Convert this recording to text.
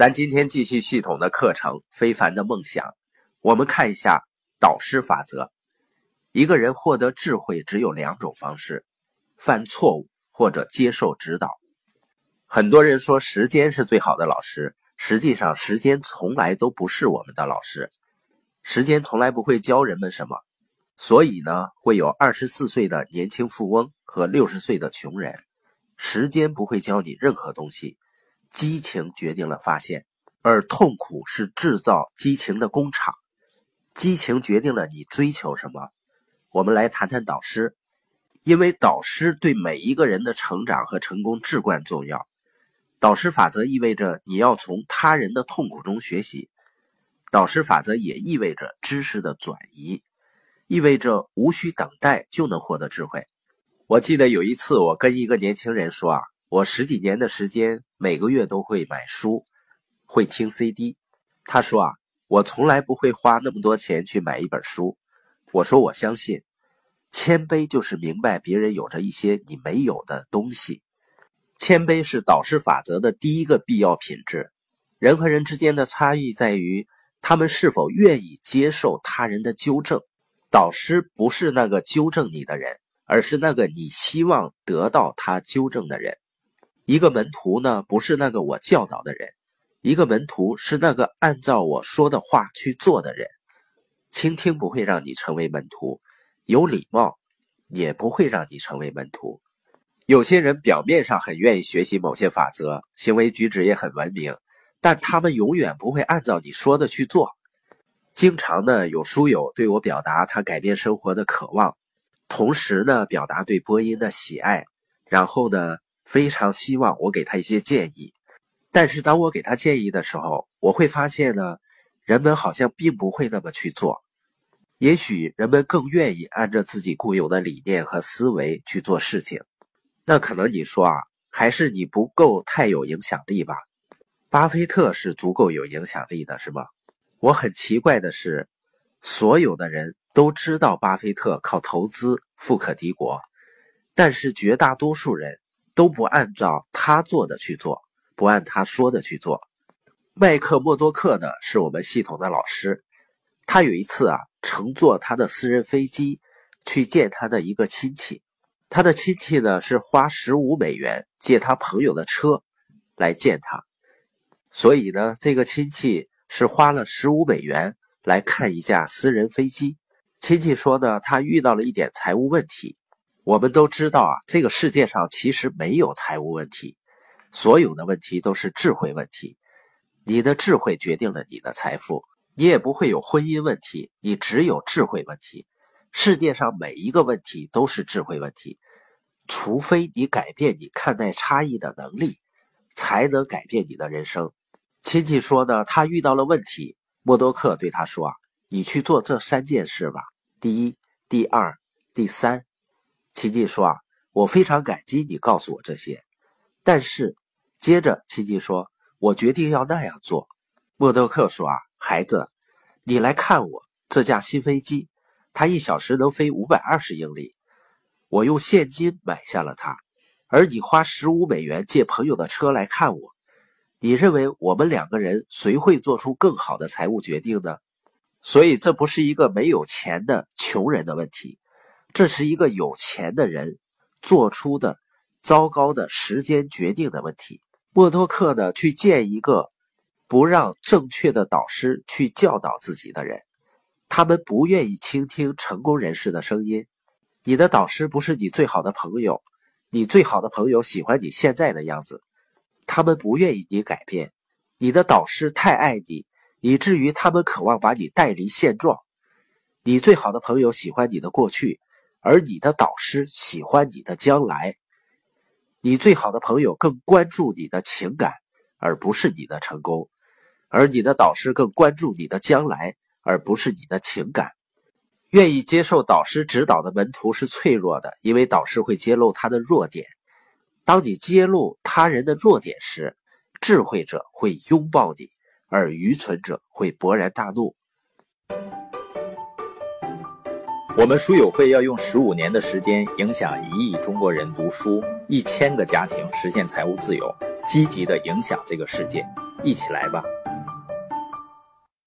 咱今天继续系统的课程《非凡的梦想》，我们看一下导师法则。一个人获得智慧只有两种方式：犯错误或者接受指导。很多人说时间是最好的老师，实际上时间从来都不是我们的老师。时间从来不会教人们什么，所以呢，会有二十四岁的年轻富翁和六十岁的穷人。时间不会教你任何东西。激情决定了发现，而痛苦是制造激情的工厂。激情决定了你追求什么。我们来谈谈导师，因为导师对每一个人的成长和成功至关重要。导师法则意味着你要从他人的痛苦中学习。导师法则也意味着知识的转移，意味着无需等待就能获得智慧。我记得有一次，我跟一个年轻人说啊。我十几年的时间，每个月都会买书，会听 CD。他说啊，我从来不会花那么多钱去买一本书。我说我相信，谦卑就是明白别人有着一些你没有的东西。谦卑是导师法则的第一个必要品质。人和人之间的差异在于，他们是否愿意接受他人的纠正。导师不是那个纠正你的人，而是那个你希望得到他纠正的人。一个门徒呢，不是那个我教导的人；一个门徒是那个按照我说的话去做的人。倾听不会让你成为门徒，有礼貌也不会让你成为门徒。有些人表面上很愿意学习某些法则，行为举止也很文明，但他们永远不会按照你说的去做。经常呢，有书友对我表达他改变生活的渴望，同时呢，表达对播音的喜爱，然后呢。非常希望我给他一些建议，但是当我给他建议的时候，我会发现呢，人们好像并不会那么去做。也许人们更愿意按照自己固有的理念和思维去做事情。那可能你说啊，还是你不够太有影响力吧？巴菲特是足够有影响力的，是吗？我很奇怪的是，所有的人都知道巴菲特靠投资富可敌国，但是绝大多数人。都不按照他做的去做，不按他说的去做。麦克默多克呢，是我们系统的老师。他有一次啊，乘坐他的私人飞机去见他的一个亲戚。他的亲戚呢，是花十五美元借他朋友的车来见他。所以呢，这个亲戚是花了十五美元来看一架私人飞机。亲戚说呢，他遇到了一点财务问题。我们都知道啊，这个世界上其实没有财务问题，所有的问题都是智慧问题。你的智慧决定了你的财富，你也不会有婚姻问题，你只有智慧问题。世界上每一个问题都是智慧问题，除非你改变你看待差异的能力，才能改变你的人生。亲戚说呢，他遇到了问题，默多克对他说啊，你去做这三件事吧，第一、第二、第三。亲戚说：“啊，我非常感激你告诉我这些。”但是，接着亲戚说：“我决定要那样做。”默多克说：“啊，孩子，你来看我这架新飞机，它一小时能飞五百二十英里。我用现金买下了它，而你花十五美元借朋友的车来看我。你认为我们两个人谁会做出更好的财务决定呢？所以，这不是一个没有钱的穷人的问题。”这是一个有钱的人做出的糟糕的时间决定的问题。默多克呢，去见一个不让正确的导师去教导自己的人，他们不愿意倾听成功人士的声音。你的导师不是你最好的朋友，你最好的朋友喜欢你现在的样子，他们不愿意你改变。你的导师太爱你，以至于他们渴望把你带离现状。你最好的朋友喜欢你的过去。而你的导师喜欢你的将来，你最好的朋友更关注你的情感，而不是你的成功；而你的导师更关注你的将来，而不是你的情感。愿意接受导师指导的门徒是脆弱的，因为导师会揭露他的弱点。当你揭露他人的弱点时，智慧者会拥抱你，而愚蠢者会勃然大怒。我们书友会要用十五年的时间，影响一亿中国人读书，一千个家庭实现财务自由，积极的影响这个世界，一起来吧！